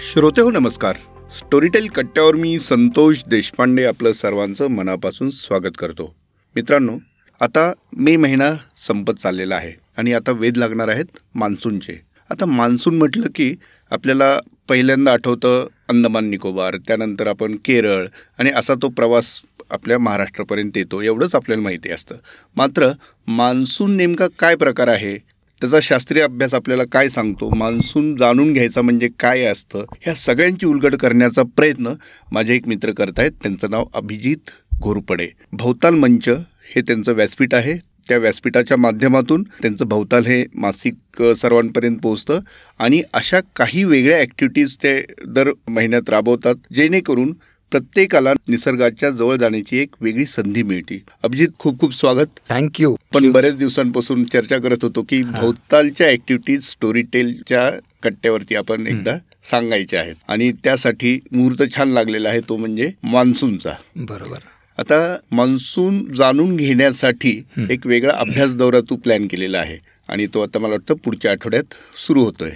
श्रोते हो नमस्कार. स्टोरीटेल कट्ट्यावर मी संतोष देशपांडे आपलं सर्वांचं मनापासून स्वागत करतो. मित्रांनो आता मे महिना संपत चाललेला आहे आणि आता वेध लागणार आहेत मान्सूनचे. आता मान्सून म्हटलं की आपल्याला पहिल्यांदा आठवतं अंदमान निकोबार त्यानंतर आपण केरळ आणि असा तो प्रवास आपल्या महाराष्ट्रापर्यंत येतो एवढंच आपल्याला माहिती असतं. मात्र मान्सून नेमका काय प्रकार आहे? त्याचा शास्त्रीय अभ्यास आपल्याला काय सांगतो? मान्सून जाणून घ्यायचा म्हणजे काय असतं? ह्या सगळ्यांची उलगड करण्याचा प्रयत्न माझे एक मित्र करत आहेत त्यांचं नाव अभिजित घोरपडे. भवताल मंच हे त्यांचं व्यासपीठ आहे. त्या व्यासपीठाच्या माध्यमातून त्यांचं भवताल हे मासिक सर्वांपर्यंत पोहोचतं. आणि अशा काही वेगळ्या ॲक्टिव्हिटीज ते दर महिन्यात राबवतात जेणेकरून प्रत्येकाला निसर्गाच्या जवळ जाण्याची एक वेगळी संधी मिळते. अभिजित खूप खूप स्वागत. थँक्यू पण बरेच दिवसांपासून चर्चा करत होतो की भोवतालच्या ऍक्टिव्हिटीज स्टोरी टेलच्या कट्ट्यावरती आपण एकदा सांगायच्या आहेत. आणि त्यासाठी मुहूर्त छान लागलेला आहे तो म्हणजे मान्सूनचा. बरोबर. आता मान्सून जाणून घेण्यासाठी एक वेगळा अभ्यास दौरा तू प्लॅन केलेला आहे. आणि तो आता मला वाटतं पुढच्या आठवड्यात सुरू होतोय.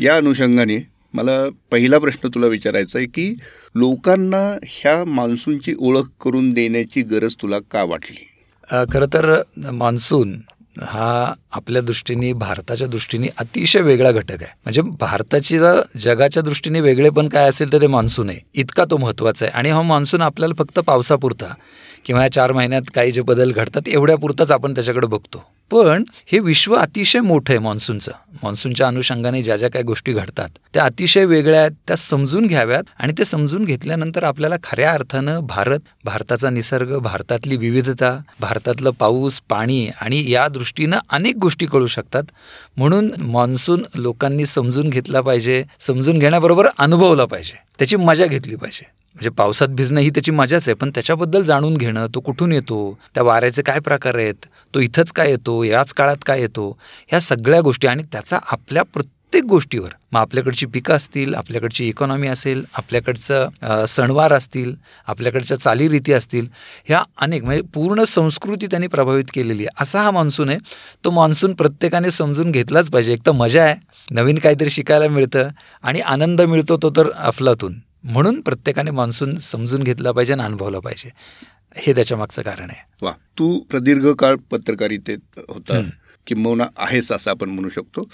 या अनुषंगाने मला पहिला प्रश्न तुला विचारायचा आहे की लोकांना ह्या मान्सूनची ओळख करून देण्याची गरज तुला का वाटली? खरं तर मान्सून हा आपल्या दृष्टीने भारताच्या दृष्टीने अतिशय वेगळा घटक आहे. म्हणजे भारताची जगाच्या दृष्टीने वेगळे पण काय असेल तर ते मान्सून आहे. इतका तो महत्त्वाचा आहे. आणि हा मान्सून आपल्याला फक्त पावसापुरता किंवा या चार महिन्यात काही जे बदल घडतात एवढ्यापुरताच आपण त्याच्याकडे बघतो. पण हे विश्व अतिशय मोठं आहे मान्सूनचं मान्सूनच्या अनुषंगाने ज्या ज्या काही गोष्टी घडतात त्या अतिशय वेगळ्या आहेत त्या समजून घ्याव्यात आणि ते समजून घेतल्यानंतर आपल्याला खऱ्या अर्थानं भारत भारताचा निसर्ग भारतातली विविधता भारतातलं पाऊस पाणी आणि या दृष्टीनं अनेक गोष्टी कळू शकतात. म्हणून मान्सून लोकांनी समजून घेतला पाहिजे समजून घेण्याबरोबर अनुभवला पाहिजे. त्याची मजा घेतली पाहिजे. म्हणजे पावसात भिजणं ही त्याची मजाच आहे पण त्याच्याबद्दल जाणून घेणं तो कुठून येतो त्या वाऱ्याचे काय प्रकार आहेत तो इथंच काय येतो याच काळात काय येतो ह्या सगळ्या गोष्टी आणि त्याचा आपल्या प्रत्येक गोष्टीवर. मग आपल्याकडची पिकं असतील आपल्याकडची इकॉनॉमी असेल आपल्याकडचं सणवार असतील आपल्याकडच्या चालीरीती असतील ह्या अनेक म्हणजे पूर्ण संस्कृती त्यांनी प्रभावित केलेली आहे. असा हा मान्सून आहे. तो मान्सून प्रत्येकाने समजून घेतलाच पाहिजे. एक तर मजा आहे नवीन काहीतरी शिकायला मिळतं आणि आनंद मिळतो तो तर अफलातून. म्हणून प्रत्येकाने मान्सून समजून घेतला पाहिजे आणि अनुभवला पाहिजे. हे त्याच्या मागचं कारण आहे. वा तू प्रदीर्घ काळ पत्रकारितेत होता किंबहुना आहेस असं आपण म्हणू शकतो.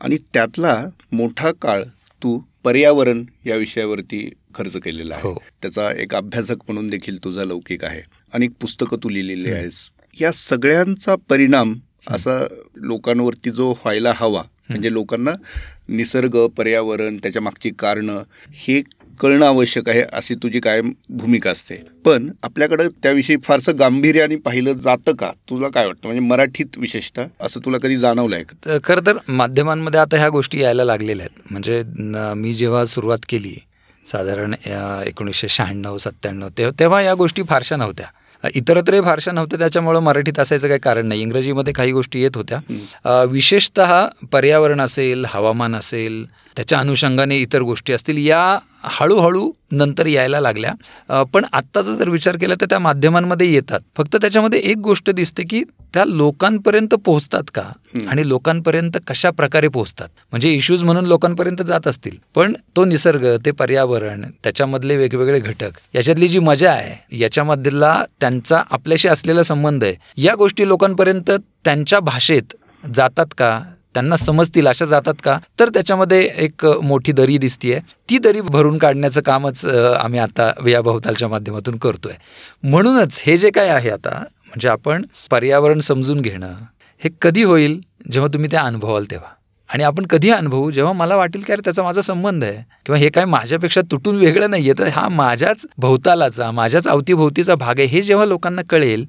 आणि त्यातला मोठा काळ तू पर्यावरण या विषयावरती खर्च केलेला आहे. त्याचा एक अभ्यासक म्हणून देखील तुझा लौकिक आहे. अनेक पुस्तकं तू लिहिलेली आहेस. या सगळ्यांचा परिणाम असा लोकांवरती जो व्हायला हवा म्हणजे लोकांना निसर्ग पर्यावरण त्याच्या मागची कारणं हे कळणं आवश्यक आहे अशी तुझी कायम भूमिका असते. पण आपल्याकडं त्याविषयी फारसं गांभीर्याने पाहिलं जातं का? तुला काय वाटतं? म्हणजे मराठीत विशेषतः असं तुला कधी जाणवलं आहे खरं तर माध्यमांमध्ये आता ह्या गोष्टी यायला लागलेल्या आहेत. म्हणजे मी जेव्हा सुरुवात केली साधारण एकोणीसशे शहाण्णव सत्त्याण्णव तेव्हा या गोष्टी फारशा नव्हत्या. इतरत्रही फारशा नव्हत्या त्याच्यामुळं मराठीत असायचं काही कारण नाही. इंग्रजीमध्ये काही गोष्टी येत होत्या. विशेषत पर्यावरण असेल हवामान असेल त्याच्या अनुषंगाने इतर गोष्टी असतील या हळूहळू नंतर यायला लागल्या. पण आत्ताचा जर विचार केला तर त्या माध्यमांमध्ये येतात. फक्त त्याच्यामध्ये एक गोष्ट दिसते की त्या लोकांपर्यंत पोहोचतात का? आणि लोकांपर्यंत कशा प्रकारे पोहोचतात? म्हणजे इश्यूज म्हणून लोकांपर्यंत जात असतील. पण तो निसर्ग ते पर्यावरण त्याच्यामधले वेगवेगळे घटक याच्यातली जी मजा आहे याच्यामधला त्यांचा आपल्याशी असलेला संबंध आहे या गोष्टी लोकांपर्यंत त्यांच्या भाषेत जातात का? त्यांना समजतील अशा जातात का? तर त्याच्यामध्ये एक मोठी दरी दिसतीये. ती दरी भरून काढण्याचं कामच आम्ही आता या माध्यमातून करतोय. म्हणूनच हे जे काय आहे आता म्हणजे आपण पर्यावरण समजून घेणं हे कधी होईल जेव्हा तुम्ही ते अनुभवाल तेव्हा? आणि आपण कधी अनुभवू जेव्हा मला वाटेल की अरे त्याचा माझा संबंध आहे? किंवा हे काय माझ्यापेक्षा तुटून वेगळं नाही आहे तर हा माझ्याच भोवतालाचा माझ्याच अवतीभोवतीचा भाग आहे. हे जेव्हा लोकांना कळेल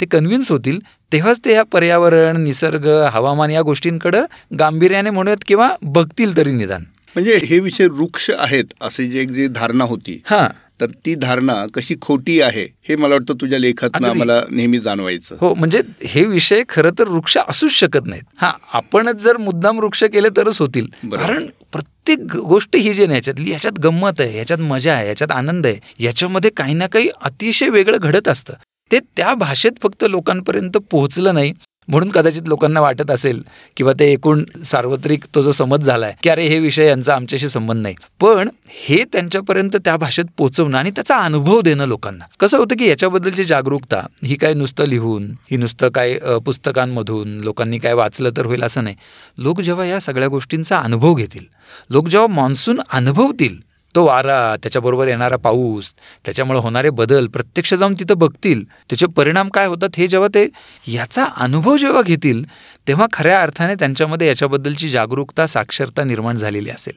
ते कन्व्हिन्स होतील तेव्हाच ते ह्या पर्यावरण निसर्ग हवामान या गोष्टींकडं गांभीर्याने म्हणूयात किंवा बघतील तरी निदान. म्हणजे हे विषय वृक्ष आहेत असे जे जी धारणा होती हा. तर ती धारणा कशी खोटी आहे हे मला वाटतं तुझ्या लेखात मला नेहमी जाणवायचं. हो म्हणजे हे विषय खरं तर वृक्ष असूच शकत नाहीत. हा आपणच जर मुद्दाम वृक्ष केले तरच होतील. कारण प्रत्येक गोष्ट ही जी ह्याच्यातली ह्याच्यात गंमत आहे ह्याच्यात मजा आहे ह्याच्यात आनंद आहे याच्यामध्ये काही ना काही अतिशय वेगळं घडत असतं. ते त्या भाषेत फक्त लोकांपर्यंत पोहोचलं नाही म्हणून कदाचित लोकांना वाटत असेल किंवा ते एकूण सार्वत्रिक तो जो समज झाला आहे की अरे हे विषय यांचा आमच्याशी संबंध नाही. पण हे त्यांच्यापर्यंत त्या भाषेत पोचवणं आणि त्याचा अनुभव देणं लोकांना. कसं होतं की याच्याबद्दलची जागरूकता ही काय नुसतं लिहून ही नुसतं काय पुस्तकांमधून लोकांनी काय वाचलं तर होईल असं नाही. लोक जेव्हा या सगळ्या गोष्टींचा अनुभव घेतील लोक जेव्हा मान्सून अनुभवतील तो वारा त्याच्याबरोबर येणारा पाऊस त्याच्यामुळे होणारे बदल प्रत्यक्ष जाऊन तिथं बघतील. त्याचे परिणाम काय होतात हे जेव्हा ते याचा अनुभव जेव्हा घेतील तेव्हा खऱ्या अर्थाने त्यांच्यामध्ये याच्याबद्दलची जागरूकता साक्षरता निर्माण झालेली असेल.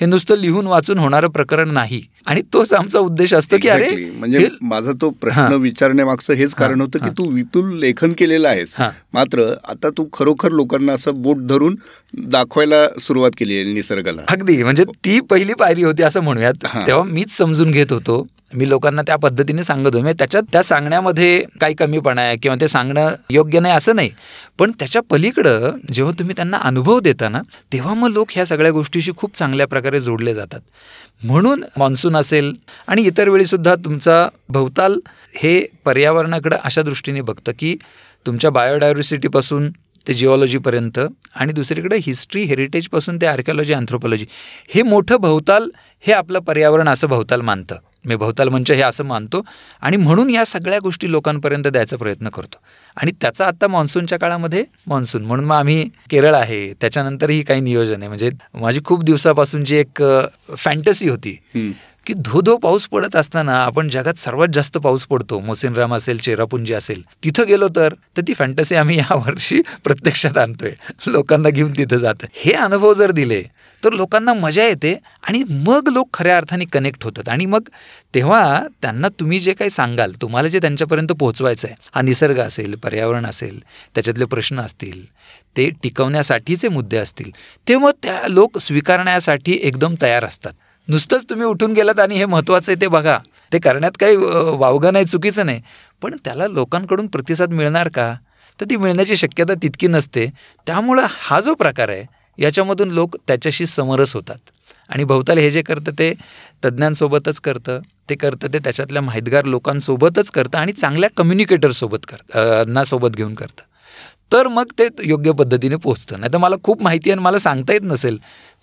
हे नुसतं लिहून वाचून होणारं प्रकरण नाही. आणि तोच आमचा उद्देश असतो की अरे म्हणजे माझा तो प्रश्न विचारण्यामागचं हेच कारण होतं की तू विपुल लेखन केलेलं आहेस. मात्र आता तू खरोखर लोकांना असं बोट धरून दाखवायला सुरुवात केली आहे निसर्गाला. अगदी. म्हणजे ती पहिली पायरी होती असं म्हणूयात. तेव्हा मीच समजून घेत होतो. मी लोकांना त्या पद्धतीने सांगत होतो म्हणजे त्याच्यात त्या सांगण्यामध्ये काही कमीपणा आहे किंवा ते सांगणं योग्य नाही असं नाही. पण त्याच्या पलीकडं जेव्हा तुम्ही त्यांना अनुभव देता ना तेव्हा मग लोक ह्या सगळ्या गोष्टीशी खूप चांगल्या प्रकारे जोडले जातात. म्हणून मान्सून असेल आणि इतर वेळीसुद्धा तुमचा भवताल हे पर्यावरणाकडं अशा दृष्टीने बघतं की तुमच्या बायोडायव्हर्सिटीपासून ते जिओलॉजीपर्यंत आणि दुसरीकडे हिस्ट्री हेरिटेजपासून ते आर्किओलॉजी अँथ्रोपॉलॉजी हे मोठं भवताल हे आपलं पर्यावरण असं भवताल मानतं. मी भवताल मंच हे असं मानतो. आणि म्हणून या सगळ्या गोष्टी लोकांपर्यंत द्यायचा प्रयत्न करतो. आणि त्याचा आत्ता मान्सूनच्या काळामध्ये मान्सून म्हणून मग आम्ही केरळ आहे. त्याच्यानंतरही काही नियोजन आहे. म्हणजे माझी खूप दिवसापासून जी एक फॅन्टसी होती. की धो धो पाऊस पडत असताना आपण जगात सर्वात जास्त पाऊस पडतो. मोसिनराम असेल चेरापुंजी असेल. तिथं गेलो तर तर ती फॅन्टसी आम्ही यावर्षी प्रत्यक्षात आणतोय. लोकांना घेऊन तिथं जातं. हे अनुभव जर दिले तर लोकांना मजा येते आणि मग लोक खऱ्या अर्थाने कनेक्ट होतात. आणि मग तेव्हा त्यांना तुम्ही जे काही सांगाल तुम्हाला जे त्यांच्यापर्यंत पोहोचवायचं आहे हा निसर्ग असेल पर्यावरण असेल त्याच्यातले प्रश्न असतील ते टिकवण्यासाठीचे मुद्दे असतील ते मग त्या लोक स्वीकारण्यासाठी एकदम तयार असतात. नुसतंच तुम्ही उठून गेलात आणि हे महत्त्वाचं आहे ते बघा. ते करण्यात काही वावगं नाही चुकीचं नाही. पण त्याला लोकांकडून प्रतिसाद मिळणार का? तर ती मिळण्याची शक्यता तितकी नसते. त्यामुळं हा जो प्रकार आहे याच्यामधून लोक त्याच्याशी समरस होतात. आणि भवताल हे जे करतं ते तज्ज्ञांसोबतच करतं ते करतं ते त्याच्यातल्या माहितगार लोकांसोबतच करतं आणि चांगल्या कम्युनिकेटरसोबत करतं ना सोबत घेऊन करतं. तर मग ते योग्य पद्धतीने पोचतं नाही तर मला खूप माहिती आहे मला सांगता येत नसेल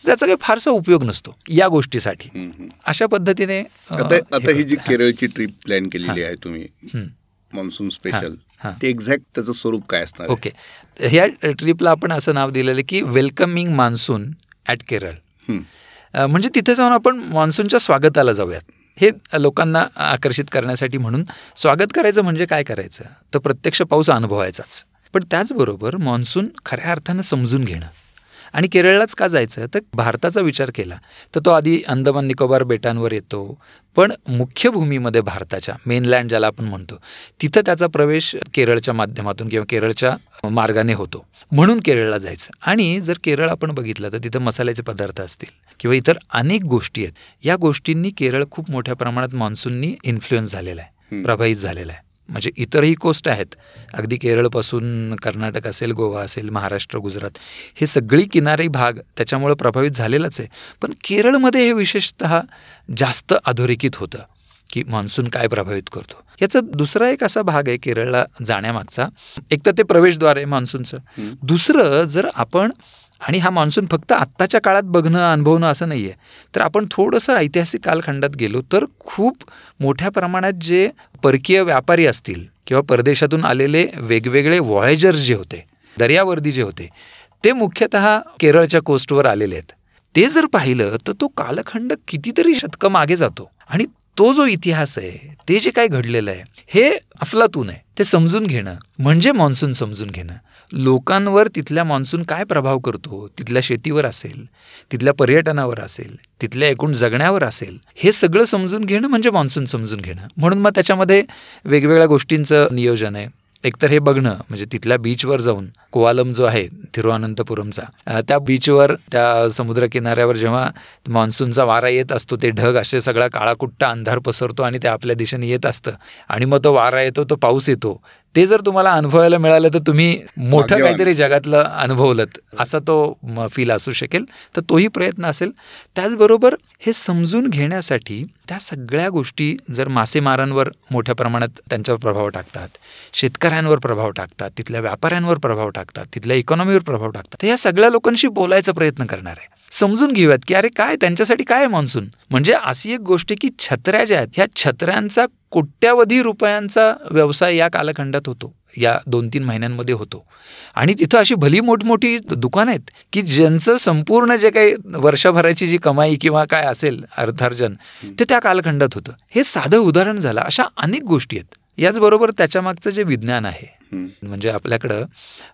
त्याचा काही फारसा उपयोग नसतो या गोष्टीसाठी. अशा पद्धतीने आता ही जी केरळची ट्रिप प्लॅन केलेली आहे तुम्ही मान्सून स्पेशल ते एक्झॅक्ट त्याचं स्वरूप काय असणार ओके. ह्या ट्रिपला आपण असं नाव दिलेलं की वेलकमिंग मान्सून ॲट केरळ म्हणजे तिथे जाऊन आपण मान्सूनच्या स्वागताला जाऊयात. हे लोकांना आकर्षित करण्यासाठी म्हणून स्वागत करायचं म्हणजे काय करायचं? तर प्रत्यक्ष पाऊस अनुभवायचाच. पण त्याचबरोबर मान्सून खऱ्या अर्थानं समजून घेणं. आणि केरळलाच का जायचं? तर भारताचा विचार केला तर तो आधी अंदमान निकोबार बेटांवर येतो. पण मुख्य भूमीमध्ये भारताच्या मेनलँड ज्याला आपण म्हणतो तिथं त्याचा प्रवेश केरळच्या माध्यमातून किंवा केरळच्या मार्गाने होतो. म्हणून केरळला जायचं. आणि जर केरळ आपण बघितलं तर तिथं मसाल्याचे पदार्थ असतील किंवा इतर अनेक गोष्टी आहेत. या गोष्टींनी केरळ खूप मोठ्या प्रमाणात मान्सूननी इन्फ्लुएन्स झालेला आहे. प्रभावित झालेला आहे. म्हणजे इतरही कोस्ट आहेत. अगदी केरळपासून कर्नाटक असेल गोवा असेल महाराष्ट्र गुजरात हे सगळी किनारी भाग त्याच्यामुळं प्रभावित झालेलाच आहे. पण केरळमध्ये हे विशेषत जास्त अधोरेखित होतं की मान्सून काय प्रभावित करतो. याचा दुसरा एक असा भाग आहे केरळला जाण्यामागचा. एक तर ते प्रवेशद्वार आहे मान्सूनचं. दुसरं जर आपण आणि हा मान्सून फक्त आत्ताच्या काळात बघणं अनुभवणं असं नाही आहे तर आपण थोडंसं ऐतिहासिक कालखंडात गेलो तर खूप मोठ्या प्रमाणात जे परकीय व्यापारी असतील किंवा परदेशातून आलेले वेगवेगळे व्हॉयजर्स जे होते दर्यावर्दी जे होते ते मुख्यतः केरळच्या कोस्टवर आलेले आहेत. ते जर पाहिलं तर तो कालखंड कितीतरी शतकं मागे जातो आणि तो जो इतिहास आहे ते जे काय घडलेलं आहे हे अफलातून आहे. ते समजून घेणं म्हणजे मान्सून समजून घेणं. लोकांवर तिथल्या मान्सून काय प्रभाव करतो तिथल्या शेतीवर असेल तिथल्या पर्यटनावर असेल तिथल्या एकूण जगण्यावर असेल हे सगळं समजून घेणं म्हणजे मान्सून समजून घेणं. म्हणून मग त्याच्यामध्ये वेगवेगळ्या गोष्टींचं नियोजन आहे. एकतर हे बघणं म्हणजे तिथल्या बीचवर जाऊन कोवालम जो आहे तिरुअनंतपुरमचा त्या बीचवर त्या समुद्रकिनाऱ्यावर जेव्हा मान्सूनचा वारा येत असतो ते ढग असे सगळा काळाकुट्टा अंधार पसरतो आणि ते आपल्या दिशेने येत असतं. आणि मग तो वारा येतो तो पाऊस येतो. ते जर तुम्हाला अनुभवायला मिळालं तर तुम्ही मोठं. काहीतरी जगातलं अनुभवलं असा तो फील असू शकेल. तर तोही प्रयत्न असेल. त्याचबरोबर हे समजून घेण्यासाठी त्या सगळ्या गोष्टी जर मासेमारांवर मोठ्या प्रमाणात त्यांच्यावर प्रभाव टाकतात शेतकऱ्यांवर प्रभाव टाकतात तिथल्या व्यापाऱ्यांवर प्रभाव टाकतात तिथल्या इकॉनॉमीवर प्रभाव टाकतात तर या सगळ्या लोकांशी बोलायचा प्रयत्न करणार आहे. समजून घेऊयात की अरे काय त्यांच्यासाठी काय मान्सून म्हणजे अशी एक गोष्ट की छत्र्या ज्या आहेत ह्या छत्र्यांचा कोट्यावधी रुपयांचा व्यवसाय या कालखंडात होतो या दोन तीन महिन्यांमध्ये होतो. आणि तिथं अशी भली मोठमोठी दुकानं आहेत की ज्यांचं संपूर्ण जे काही वर्षभराची जी कमाई किंवा काय असेल अर्थार्जन ते त्या कालखंडात होतं. हे साधं उदाहरण झालं. अशा अनेक गोष्टी आहेत. याचबरोबर त्याच्यामागचं जे विज्ञान आहे. म्हणजे आपल्याकडं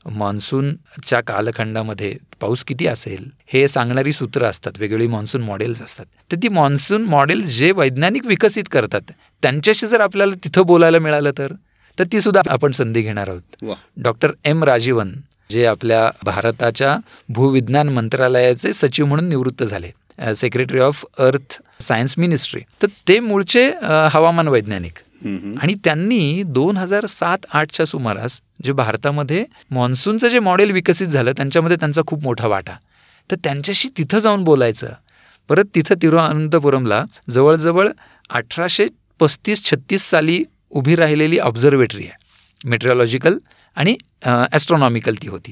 मान्सूनच्या कालखंडामध्ये पाऊस किती असेल हे सांगणारी सूत्र असतात वेगवेगळी मान्सून मॉडेल्स असतात तर ती मान्सून मॉडेल जे वैज्ञानिक विकसित करतात त्यांच्याशी जर आपल्याला तिथं बोलायला मिळालं तर तर ती सुद्धा आपण संधी घेणार आहोत डॉक्टर एम राजीवन जे आपल्या भारताच्या भूविज्ञान मंत्रालयाचे सचिव म्हणून निवृत्त झाले secretary of earth science ministry तर ते मूळचे हवामान वैज्ञानिक. आणि त्यांनी दोन हजार सात आठच्या सुमारास जे भारतामध्ये मान्सूनचं जे मॉडेल विकसित झालं त्यांच्यामध्ये त्यांचा खूप मोठा वाटा. तर त्यांच्याशी तिथं जाऊन बोलायचं. परत तिथं तिरुअनंतपुरमला जवळजवळ अठराशे पस्तीस छत्तीस साली उभी राहिलेली ऑब्झर्वेटरी आहे. मेट्रिओलॉजिकल आणि ॲस्ट्रॉनॉमिकल ती होती.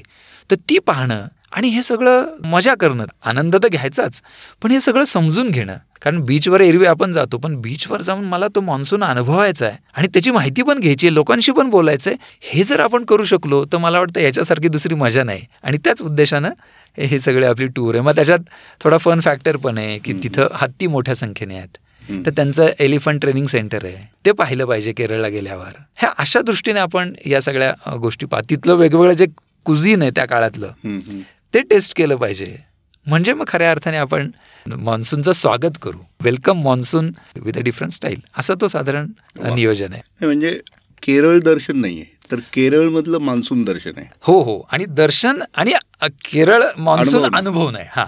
तर ती पाहणं आणि हे सगळं मजा करणं आनंद तर घ्यायचाच पण हे सगळं समजून घेणं. कारण बीचवर एरवी आपण जातो पण बीचवर जाऊन मला तो मान्सून अनुभवायचा आहे आणि त्याची माहिती पण घ्यायची आहे लोकांशी पण बोलायचं आहे हे जर आपण करू शकलो तर मला वाटतं याच्यासारखी दुसरी मजा नाही. आणि त्याच उद्देशानं हे सगळे आपली टूर आहे. मग त्याच्यात थोडा फन फॅक्टर पण आहे की तिथं हत्ती मोठ्या संख्येने आहेत. तर त्यांचं एलिफंट ट्रेनिंग सेंटर आहे. ते पाहिलं पाहिजे केरळला गेल्यावर. ह्या अशा दृष्टीने आपण या सगळ्या गोष्टी पाहत तिथलं वेगवेगळं जे कुझिन आहे त्या काळातलं. ते टेस्ट केलं पाहिजे. म्हणजे मग खऱ्या अर्थाने आपण मान्सूनचं स्वागत करू. Welcome monsoon with a different style असं तो साधारण. नियोजन आहे. म्हणजे केरळ दर्शन नाहीये. तर केरळमधलं मान्सून दर्शन आहे. हो हो. आणि दर्शन आणि केरळ मान्सून अनुभव. अनुभव नाही. हा.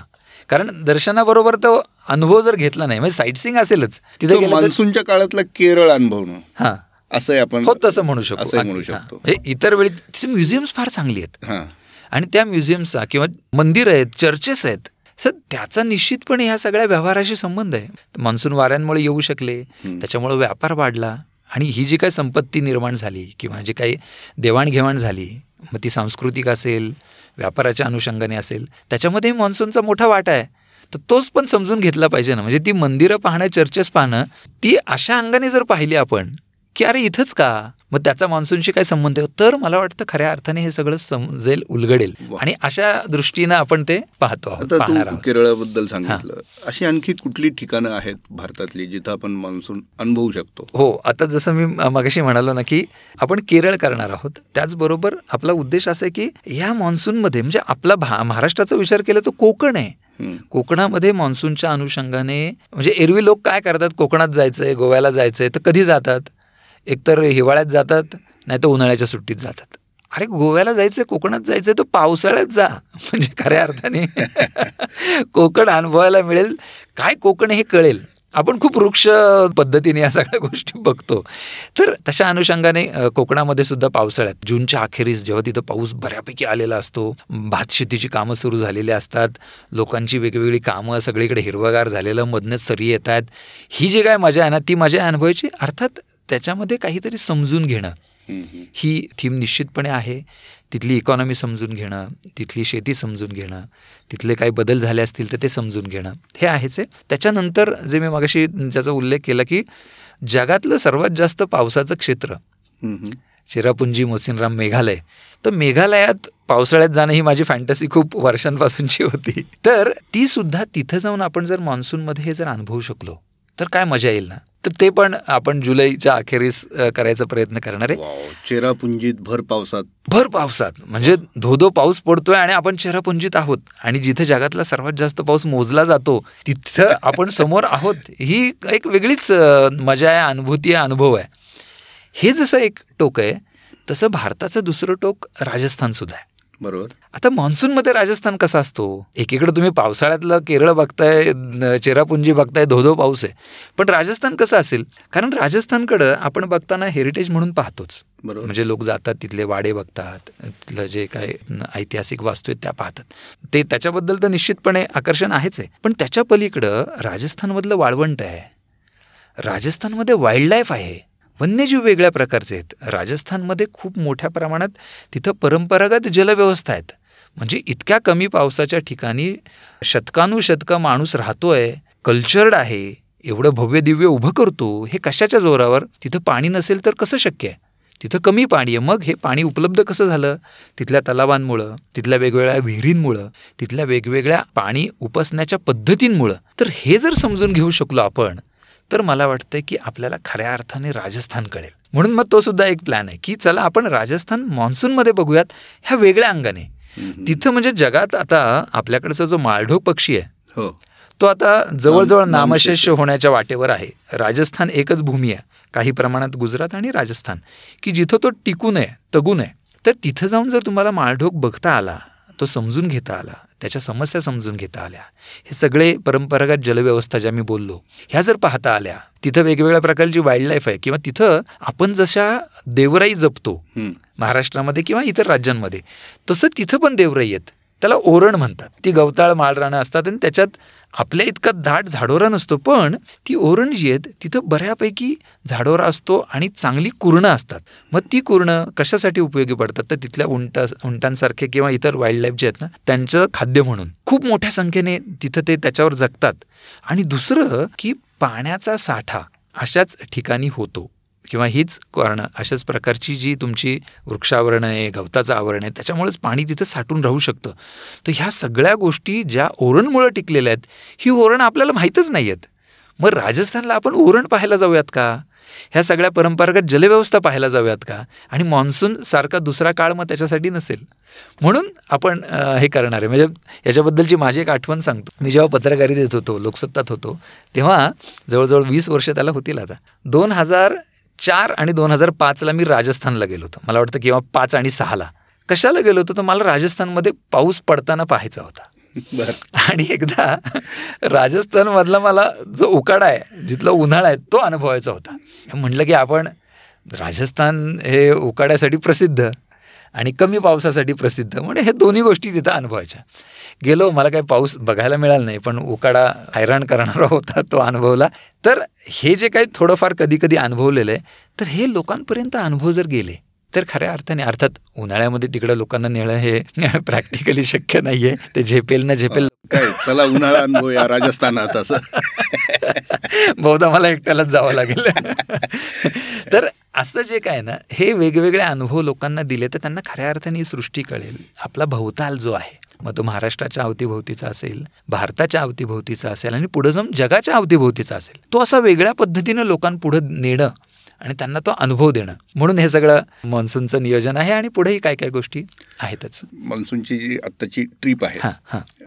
कारण दर्शनाबरोबर तो अनुभव जर घेतला नाही म्हणजे साईट सिंग असेलच. तिथे मान्सूनच्या काळातला केरळ अनुभवणं हा. असं आपण हो तसं म्हणू शकतो म्हणू. शकतो. इतर वेळी तिथे म्युझियम्स फार चांगली आहेत. आणि त्या म्युझियमचा किंवा मंदिर आहेत चर्चेस आहेत सर त्याचा निश्चितपणे ह्या सगळ्या व्यवहाराशी संबंध आहे. मान्सून वाऱ्यांमुळे येऊ शकले. त्याच्यामुळे व्यापार वाढला आणि ही जी काही संपत्ती निर्माण झाली किंवा जी काही देवाणघेवाण झाली मग ती सांस्कृतिक असेल व्यापाराच्या अनुषंगाने असेल त्याच्यामध्ये मान्सूनचा मोठा वाटा आहे. तर तोच पण समजून घेतला पाहिजे ना. म्हणजे ती मंदिरं पाहणं चर्चेस पाहणं ती अशा अंगाने जर पाहिली आपण की अरे इथंच का? मग त्याचा मान्सूनशी काय संबंध आहे? तर मला वाटतं खऱ्या अर्थाने हे सगळं समजेल उलगडेल. आणि अशा दृष्टीनं आपण ते पाहतो तू केरळाबद्दल सांगितलं. अशी आणखी कुठली ठिकाणं आहेत भारतातली जिथं आपण मान्सून अनुभवू शकतो? हो आता जसं मी मगाशी म्हणालो ना की आपण केरळ करणार आहोत. त्याचबरोबर आपला उद्देश असा आहे की या मान्सूनमध्ये म्हणजे आपला महाराष्ट्राचा विचार केला तर कोकण आहे. कोकणामध्ये मान्सूनच्या अनुषंगाने म्हणजे एरवी लोक काय करतात? कोकणात जायचंय गोव्याला जायचंय तर कधी जातात? एकतर हिवाळ्यात जातात नाही तर उन्हाळ्याच्या सुट्टीत जातात. अरे गोव्याला जायचं कोकणात जायचं तर पावसाळ्यात जा. म्हणजे खऱ्या अर्थाने कोकण अनुभवायला मिळेल. काय कोकण हे कळेल? आपण खूप वृक्ष पद्धतीने या सगळ्या गोष्टी बघतो. तर तशा अनुषंगाने कोकणामध्ये सुद्धा पावसाळ्यात जूनच्या अखेरीस जेव्हा तिथं पाऊस बऱ्यापैकी आलेला असतो भात शेतीची कामं सुरू झालेली असतात लोकांची वेगवेगळी कामं सगळीकडे हिरवगार झालेलं मधनं सरी येत आहेत ही जी काय मजा आहे ना ती मजा अनुभवायची अर्थात त्याच्यामध्ये काहीतरी समजून घेणं. ही थीम निश्चितपणे आहे. तिथली इकॉनॉमी समजून घेणं तिथली शेती समजून घेणं तिथले काही बदल झाले असतील तर ते समजून घेणं. हे आहेच आहे. त्याच्यानंतर जे मी मगाशी ज्याचा उल्लेख केला की जगातलं सर्वात जास्त पावसाचं क्षेत्र. चिरापुंजी मोसिनराम मेघालय. तर मेघालयात पावसाळ्यात जाणं ही माझी फॅन्टसी खूप वर्षांपासूनची होती. तर ती सुद्धा तिथं जाऊन आपण जर मान्सूनमध्ये हे जर अनुभवू शकलो तर काय मजा येईल ना? तर ते पण आपण जुलैच्या अखेरीस करायचा प्रयत्न करणार आहे. चेरापुंजीत भर पावसात. भर पावसात. म्हणजे धोधो पाऊस पडतोय आणि आपण चेहरापुंजीत आहोत. आणि जिथे जगातला सर्वात जास्त पाऊस मोजला जातो तिथं आपण समोर आहोत. ही एक वेगळीच मजा आहे अनुभूती आहे अनुभव आहे. हे जसं एक टोक आहे तसं भारताचं दुसरं टोक राजस्थान सुद्धा आहे. बरोबर. आता मान्सूनमध्ये राजस्थान कसा असतो? एकीकडे तुम्ही पावसाळ्यातलं केरळ बघताय चेरापुंजी बघताय धोधो पाऊस आहे. पण राजस्थान कसं असेल? कारण राजस्थानकडं आपण बघताना हेरिटेज म्हणून पाहतोच. बरोबर. म्हणजे लोक जातात तिथले वाडे बघतात तिथलं जे काय ऐतिहासिक वास्तू आहेत त्या पाहतात. ते त्याच्याबद्दल तर निश्चितपणे आकर्षण आहेच आहे. पण त्याच्या पलीकडं राजस्थानमधलं वाळवंट आहे. राजस्थानमध्ये वाईल्ड लाईफ आहे. वन्यजीव वेगळ्या प्रकारचे आहेत. राजस्थानमध्ये खूप मोठ्या प्रमाणात तिथं परंपरागत जलव्यवस्था आहेत. म्हणजे इतक्या कमी पावसाच्या ठिकाणी शतकानुशतकं माणूस राहतोय कल्चर्ड आहे एवढं भव्य दिव्य उभं करतो हे कशाच्या जोरावर? तिथं पाणी नसेल तर कसं शक्य आहे? तिथं कमी पाणी आहे. मग हे पाणी उपलब्ध कसं झालं? तिथल्या तलावांमुळं तिथल्या वेगवेगळ्या विहिरींमुळं तिथल्या वेगवेगळ्या पाणी उपसण्याच्या पद्धतींमुळं. तर हे जर समजून घेऊ शकलो आपण तर मला वाटतं की आपल्याला खऱ्या अर्थाने राजस्थान कळेल. म्हणून मग तो सुद्धा एक प्लॅन आहे की चला आपण राजस्थान मान्सूनमध्ये बघूयात ह्या वेगळ्या अंगाने. तिथं म्हणजे जगात आता आपल्याकडचा जो माळढोक पक्षी आहे हो. तो आता जवळजवळ नाम- नामशेष. नामशेष होण्याच्या वाटेवर आहे. राजस्थान एकच भूमी आहे काही प्रमाणात गुजरात आणि राजस्थान की जिथं तो टिकून आहे तगून आहे. तर तिथं जाऊन जर तुम्हाला माळढोक बघता आला तो समजून घेता आला त्याच्या समस्या समजून घेता आल्या. हे सगळे परंपरागत जलव्यवस्था ज्या मी बोललो ह्या जर पाहता आल्या तिथं वेगवेगळ्या प्रकारची वाईल्ड लाईफ आहे किंवा तिथं आपण जशा देवराई जपतो. महाराष्ट्रामध्ये किंवा इतर राज्यांमध्ये तसं तिथं पण देवराई आहेत. त्याला ओरण म्हणतात. ती गवताळ माळरानं असतात आणि त्याच्यात आपल्या इतका दाट झाडोरा नसतो पण ती ओरणजी आहेत तिथं बऱ्यापैकी झाडोरा असतो आणि चांगली कुरणं असतात. मग ती कुरणं कशासाठी उपयोगी पडतात? तर तिथल्या उंटा उंटांसारखे किंवा इतर वाईल्ड लाईफ जे आहेत ना त्यांचं खाद्य म्हणून. खूप मोठ्या संख्येने तिथं ते त्याच्यावर जगतात. आणि दुसरं की पाण्याचा साठा अशाच ठिकाणी होतो. किंवा हीच कारणं अशाच प्रकारची जी तुमची वृक्षावरण आहे गवताचं आवरण आहे त्याच्यामुळेच पाणी तिथं साठून राहू शकतं. तर ह्या सगळ्या गोष्टी ज्या ओरणमुळं टिकलेल्या आहेत ही ओरण आपल्याला माहीतच नाही आहेत मग राजस्थानला आपण ओरण पाहायला जाऊयात का? ह्या सगळ्या परंपरागत जलव्यवस्था पाहायला जाऊयात का? आणि मान्सून सारखा दुसरा काळ मग त्याच्यासाठी नसेल. म्हणून आपण हे करणार आहे. म्हणजे याच्याबद्दलची माझी एक आठवण सांगतो. मी जेव्हा पत्रकारितेत होतो लोकसत्तात होतो तेव्हा जवळजवळ वीस वर्ष त्याला होतील आता. दोन हजार चार आणि दोन हजार पाचला मी राजस्थानला गेलो होतो. मला वाटतं किंवा पाच आणि सहाला. कशाला गेलो होतो? तर मला राजस्थानमध्ये पाऊस पडताना पाहायचा होता. बरं. आणि एकदा राजस्थानमधला मला जो उकाडा आहे जिथला उन्हाळा आहे तो अनुभवायचा होता. म्हटलं की आपण राजस्थान हे उकाड्यासाठी प्रसिद्ध आणि कमी पावसासाठी प्रसिद्ध म्हणजे हे दोन्ही गोष्टी तिथं अनुभवायच्या. गेलो मला काही पाऊस बघायला मिळाला नाही पण उकाडा हैराण करणारा होता तो अनुभवला. तर हे जे काही थोडंफार कधी कधी अनुभवलेलं आहे तर हे लोकांपर्यंत अनुभव जर गेले तर खऱ्या अर्थाने अर्थात उन्हाळ्यामध्ये तिकडं लोकांना नेणं हे प्रॅक्टिकली शक्य नाही आहे ते झेपेल ना झेपेल. काय? चला उन्हाळा अनुभव या राजस्थानात असं. बहुधा मला एकट्यालाच जावं लागेल. तर असं जे काय ना हे वेगवेगळे अनुभव लोकांना दिले तर त्यांना खऱ्या अर्थाने ही सृष्टी कळेल. आपला भवताल जो आहे मग तो महाराष्ट्राच्या अवतीभोवतीचा असेल भारताच्या अवतीभोवतीचा असेल आणि पुढे जाऊन जगाच्या अवतीभोवतीचा असेल तो असा वेगळ्या पद्धतीनं लोकांपुढं नेणं आणि त्यांना तो अनुभव देणं. म्हणून हे सगळं मान्सूनचं नियोजन आहे आणि पुढेही काय काय गोष्टी आहेतच. मान्सूनची जी आत्ताची ट्रिप आहे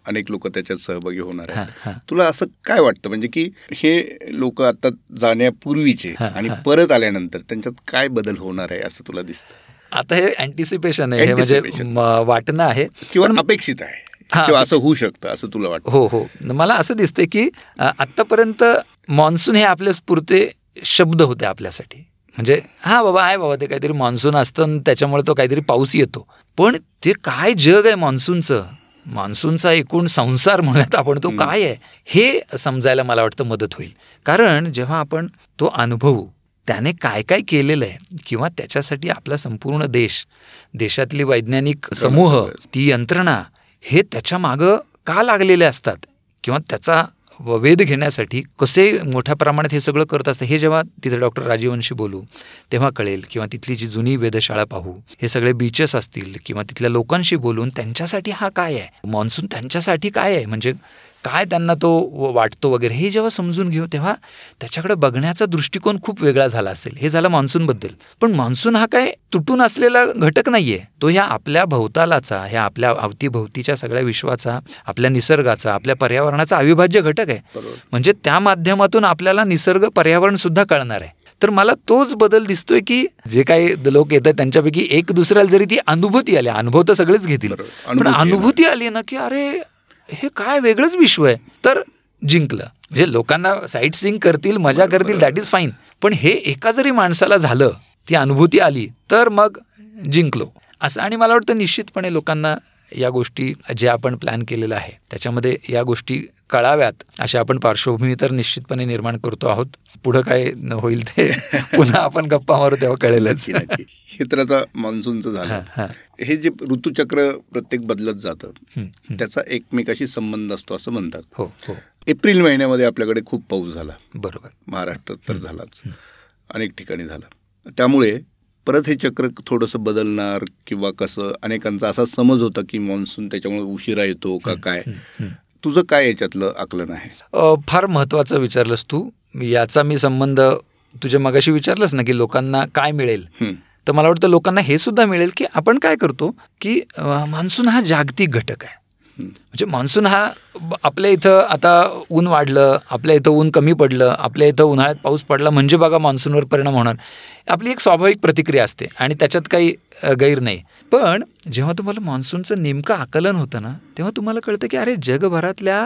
अनेक लोक त्याच्यात सहभागी होणार आहेत. तुला असं काय वाटतं? म्हणजे की हे लोक आता जाण्यापूर्वीचे आणि. परत आल्यानंतर त्यांच्यात काय बदल होणार आहे असं तुला दिसतं? आता हे अँटिसिपेशन आहे हे म्हणजे वाटणं आहे. किंवा अपेक्षित आहे. किंवा असं होऊ शकतं असं तुला वाटतं? हो हो. मला असं दिसतंय की अ, आत्तापर्यंत मान्सून हे आपल्या स्फूर्ते शब्द होते आपल्यासाठी. म्हणजे हा बाबा आहे बाबा ते काहीतरी मान्सून असतं आणि त्याच्यामुळे तो काहीतरी पाऊस येतो. पण ते काय जग आहे मान्सूनचं मान्सूनचा एकूण संसार म्हणूयात आपण तो काय आहे? हे समजायला मला वाटतं मदत होईल. कारण जेव्हा आपण तो अनुभवू त्याने काय काय केलेलं आहे किंवा त्याच्यासाठी आपला संपूर्ण देश देशातली वैज्ञानिक समूह ती यंत्रणा हे त्याच्या मागं का लागलेले असतात? किंवा त्याचा वेध घेण्यासाठी कसे मोठ्या प्रमाणात हे सगळं करत असतं हे जेव्हा तिथे डॉक्टर राजीवंशी बोलू तेव्हा कळेल किंवा तिथली जी जुनी वेधशाळा पाहू हे सगळे बीचेस असतील किंवा तिथल्या लोकांशी बोलून त्यांच्यासाठी हा काय आहे? मान्सून त्यांच्यासाठी काय आहे? म्हणजे काय त्यांना तो वाटतो वगैरे हे जेव्हा समजून घेऊ तेव्हा त्याच्याकडे बघण्याचा दृष्टिकोन खूप वेगळा झाला असेल. हे झालं मान्सूनबद्दल पण मान्सून हा काय तुटून असलेला घटक नाहीये. तो ह्या आपल्या भोवतालाचा ह्या आपल्या अवतीभोवतीच्या सगळ्या विश्वाचा आपल्या निसर्गाचा आपल्या पर्यावरणाचा अविभाज्य घटक आहे. म्हणजे त्या माध्यमातून आपल्याला निसर्ग पर्यावरण सुद्धा कळणार आहे. तर मला तोच बदल दिसतोय की जे काही लोक येत आहेत त्यांच्यापैकी एक दुसऱ्याला जरी ती अनुभूती आली अनुभव तर सगळेच घेतील. पण अनुभूती आली ना की अरे हे काय वेगळंच विश्व आहे. तर जिंकलं. म्हणजे लोकांना साईट सिंग करतील मजा करतील दॅट इज फाईन पण हे एका जरी माणसाला झालं ती अनुभूती आली तर मग जिंकलो. असं आणि मला वाटतं निश्चितपणे लोकांना या गोष्टी जे आपण प्लॅन केलेलं आहे. त्याच्यामध्ये या गोष्टी कळाव्यात अशा आपण पार्श्वभूमी तर निश्चितपणे निर्माण करतो आहोत. पुढं काय होईल ते पुन्हा आपण गप्पा मारू तेव्हा कळेलच. हे तर आता मान्सूनचं झालं. हां. जे ऋतुचक्र प्रत्येक बदलत जातं. त्याचा एकमेकाशी संबंध असतो असं म्हणतात. हो हो. एप्रिल महिन्यामध्ये आपल्याकडे खूप पाऊस झाला. बरोबर. महाराष्ट्रात तर झालाच. अनेक ठिकाणी झाला. त्यामुळे परत हे चक्र थोडंसं बदलणार किंवा कसं? अनेकांचा असा समज होता की मान्सून त्याच्यामुळे उशिरा येतो का काय. तुझं काय याच्यातलं आकलन आहे? फार महत्त्वाचं विचारलंस तू. याचा मी संबंध तुझ्या मगाशी विचारलंस ना की लोकांना काय मिळेल? तर मला वाटतं लोकांना हे सुद्धा मिळेल की आपण काय करतो की मान्सून हा जागतिक घटक आहे. म्हणजे मान्सून हा आपल्या इथं आता ऊन वाढलं आपल्या इथं ऊन कमी पडलं आपल्या इथं उन्हाळ्यात पाऊस पडला म्हणजे बघा मान्सूनवर परिणाम होणार. आपली एक स्वाभाविक प्रतिक्रिया असते आणि त्याच्यात काही गैर नाही. पण जेव्हा तुम्हाला मान्सूनचं नेमकं आकलन होतं ना तेव्हा तुम्हाला कळतं की अरे जगभरातल्या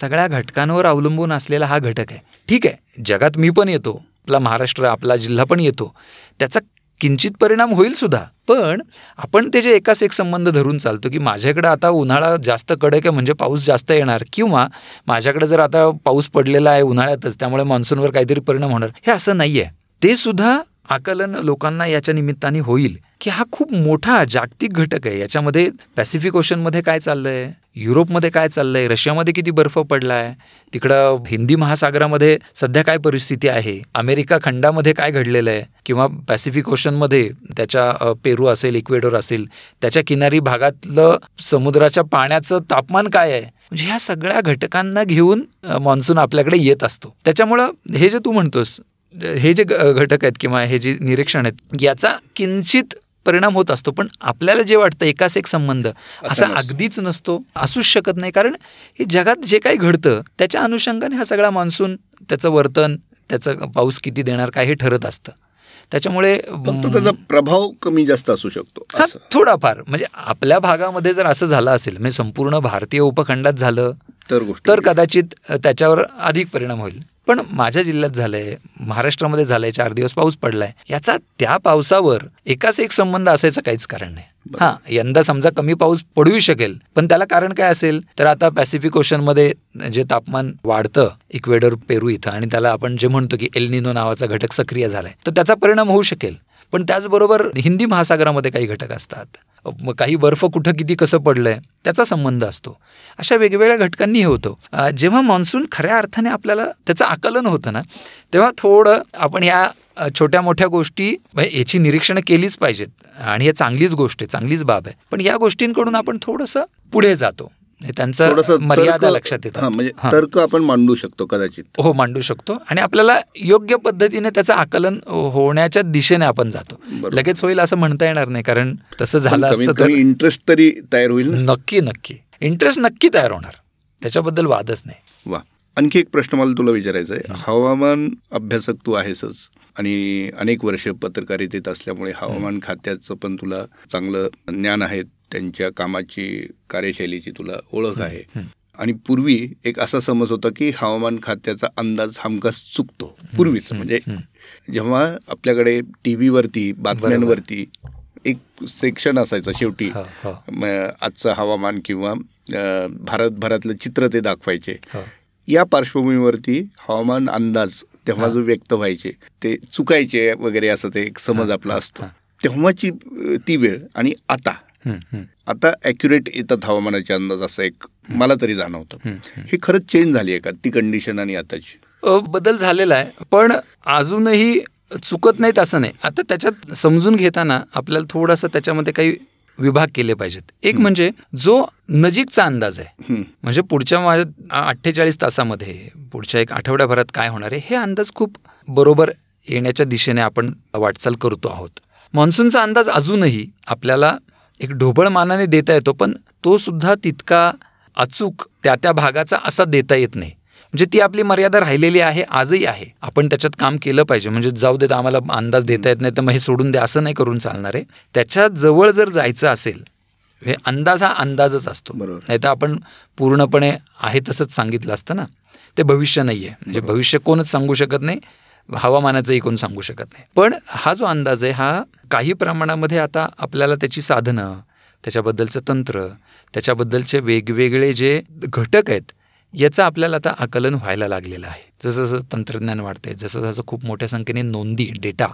सगळ्या घटकांवर अवलंबून असलेला हा घटक आहे. ठीक आहे जगात मी पण येतो आपला महाराष्ट्र आपला जिल्हा पण येतो. त्याचा किंचित परिणाम होईल सुद्धा. पण आपण त्याचे एकाच एक संबंध धरून चालतो की माझ्याकडे आता उन्हाळा जास्त कडक आहे म्हणजे पाऊस जास्त येणार किंवा माझ्याकडे जर आता पाऊस पडलेला आहे उन्हाळ्यातच त्यामुळे मान्सूनवर काहीतरी परिणाम होणार हे असं नाही आहे ते सुद्धा आकलन लोकांना याच्या निमित्ताने होईल. की हा खूप मोठा जागतिक घटक आहे. याच्यामध्ये पॅसिफिक ओशनमध्ये काय चाललंय? युरोपमध्ये काय चाललंय? रशियामध्ये किती बर्फ पडलाय? तिकडं हिंदी महासागरामध्ये सध्या काय परिस्थिती आहे? अमेरिका खंडामध्ये काय घडलेलं आहे? किंवा पॅसिफिक ओशनमध्ये त्याच्या पेरू असेल इक्वेडोर असेल त्याच्या किनारी भागातलं समुद्राच्या पाण्याचं तापमान काय आहे? म्हणजे ह्या सगळ्या घटकांना घेऊन मान्सून आपल्याकडे येत असतो. त्याच्यामुळं हे जे तू म्हणतोस हे जे ग- घटक आहेत किंवा हे जे निरीक्षण आहेत याचा किंचित परिणाम होत असतो. पण आपल्याला जे वाटतं एकाच एक संबंध असा. अगदीच नसतो असूच शकत नाही. कारण हे जगात जे काही घडतं त्याच्या अनुषंगाने हा सगळा मान्सून त्याचं वर्तन त्याचं पाऊस किती देणार काय हे ठरत असतं. त्याच्यामुळे फक्त त्याचा प्रभाव कमी जास्त असू शकतो. थोडाफार. म्हणजे आपल्या भागामध्ये जर असं झालं असेल म्हणजे संपूर्ण भारतीय उपखंडात झालं तर कदाचित त्याच्यावर अधिक परिणाम होईल. पण माझ्या जिल्ह्यात झालंय महाराष्ट्रामध्ये झालंय चार दिवस पाऊस पडलाय. याचा त्या पावसावर एकाच एक संबंध असायचं काहीच कारण नाही. हा यंदा समजा कमी पाऊस पडूही शकेल पण त्याला कारण काय असेल? तर आता पॅसिफिक ओशनमध्ये जे तापमान वाढतं इक्वेडर पेरू इथं आणि त्याला आपण जे म्हणतो की एलनिनो नावाचा घटक सक्रिय झालाय तर त्याचा परिणाम होऊ शकेल. पण त्याचबरोबर हिंदी महासागरामध्ये काही घटक असतात. मग काही बर्फ कुठं किती कसं पडलंय त्याचा संबंध असतो. अशा वेगवेगळ्या घटकांनी हे होतं. जेव्हा मान्सून खऱ्या अर्थाने आपल्याला त्याचं आकलन होतं ना तेव्हा थोडं आपण ह्या छोट्या मोठ्या गोष्टी म्हणजे याची निरीक्षणं केलीच पाहिजेत. आणि हे चांगलीच गोष्ट आहे चांगलीच बाब आहे. पण या गोष्टींकडून आपण थोडंसं पुढे जातो. त्यांचं थोडंसं मर्यादा लक्षात येतात. हा, म्हणजे. तर्क आपण मांडू शकतो कदाचित. हो मांडू शकतो. आणि आपल्याला योग्य पद्धतीने त्याचं आकलन होण्याच्या दिशेने आपण जातो. लगेच होईल असं म्हणता येणार नाही कारण तसं झालं असतं तर इंटरेस्ट तरी तयार होईल नक्की नक्की. इंटरेस्ट नक्की तयार होणार. त्याच्याबद्दल वादच नाही. वा. आणखी एक प्रश्न मला तुला विचारायचा आहे. हवामान अभ्यासक तू आहेसच आणि अनेक वर्ष पत्रकारितेत असल्यामुळे हवामान खात्याचं पण तुला चांगलं ज्ञान आहे. त्यांच्या कामाची कार्यशैलीची तुला ओळख आहे. आणि पूर्वी एक असा समज होता की हवामान खात्याचा अंदाज हमखास चुकतो. पूर्वीच. म्हणजे जेव्हा आपल्याकडे टी व्हीवरती बातम्यांवरती एक सेक्शन असायचं शेवटी. हो, हो, आजचं हवामान किंवा भारतभरातलं चित्र ते दाखवायचे. हो. या पार्श्वभूमीवरती हवामान अंदाज तेव्हा जो व्यक्त व्हायचे ते चुकायचे वगैरे असं ते एक समज आपला असतो. तेव्हाची ती वेळ आणि आता. आता ॲक्युरेट येतात हवामानाचे अंदाज असं एक मला तरी जाणवतं. हे खरंच चेंज झाली आहे का ती कंडिशन आणि आताची? बदल झालेला आहे पण अजूनही चुकत नाहीत असं नाही. आता त्याच्यात समजून घेताना आपल्याला थोडासा त्याच्यामध्ये काही विभाग केले पाहिजेत. एक म्हणजे जो नजीकचा अंदाज आहे म्हणजे पुढच्या माझ्या अठ्ठेचाळीस तासामध्ये पुढच्या एक आठवड्याभरात काय होणार आहे हे अंदाज खूप बरोबर येण्याच्या दिशेने आपण वाटचाल करतो आहोत. मान्सूनचा अंदाज अजूनही आपल्याला एक ढोबळ मानाने देता येतो पण तो सुद्धा तितका अचूक त्या त्या भागाचा असा देता येत नाही. म्हणजे ती आपली मर्यादा राहिलेली आहे आजही आहे. आपण त्याच्यात काम केलं पाहिजे. म्हणजे जाऊ देत आम्हाला अंदाज देता येत नाही तर मग हे सोडून द्या असं नाही करून चालणार आहे. त्याच्याजवळ जर जायचं असेल हे अंदाज हा अंदाजच असतो. बरोबर. नाही तर आपण पूर्णपणे आहे तसंच सांगितलं असतं ना. ते भविष्य नाही आहे म्हणजे भविष्य कोणच सांगू शकत नाही. हवामानाचं एकूण सांगू शकत नाही. पण हा जो अंदाज आहे हा काही प्रमाणामध्ये आता आपल्याला त्याची साधनं त्याच्याबद्दलचं तंत्र त्याच्याबद्दलचे वेगवेगळे जे घटक आहेत याचं आपल्याला आता आकलन व्हायला लागलेलं आहे. जसं जसं तंत्रज्ञान वाढतंय जसं जसं खूप मोठ्या संख्येने नोंदी डेटा